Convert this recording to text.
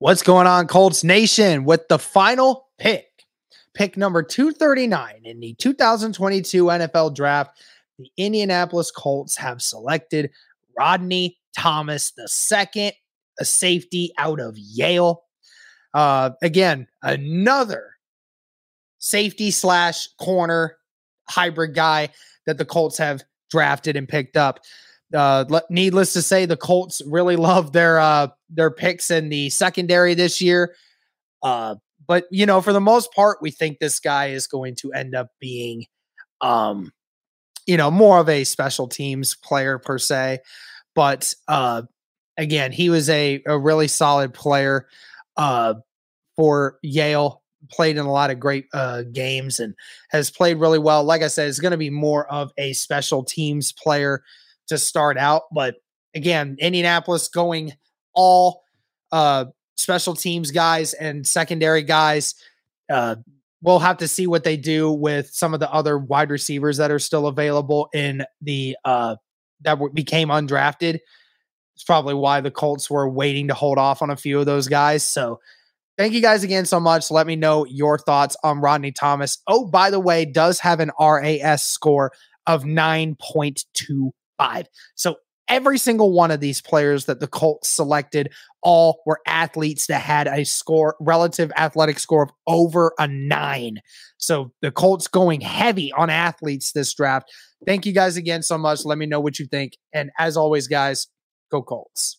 What's going on, Colts Nation? With the final pick, pick number 239 in the 2022 NFL Draft, the Indianapolis Colts have selected Rodney Thomas II, a safety out of Yale. Uh, again, another safety slash corner hybrid guy that the Colts have drafted and picked up. Uh, needless to say, the Colts really love their uh, their picks in the secondary this year. Uh, but you know, for the most part, we think this guy is going to end up being, um, you know, more of a special teams player per se. But uh, again, he was a a really solid player uh, for Yale. Played in a lot of great uh, games and has played really well. Like I said, is going to be more of a special teams player to start out. But again, Indianapolis going all uh, special teams guys and secondary guys. Uh, we'll have to see what they do with some of the other wide receivers that are still available in the uh, that w- became undrafted. It's probably why the Colts were waiting to hold off on a few of those guys. So thank you guys again so much. Let me know your thoughts on Rodney Thomas. Oh, by the way, does have an RAS score of 9.2 five. So every single one of these players that the Colts selected all were athletes that had a score relative athletic score of over a 9. So the Colts going heavy on athletes this draft. Thank you guys again so much. Let me know what you think and as always guys, go Colts.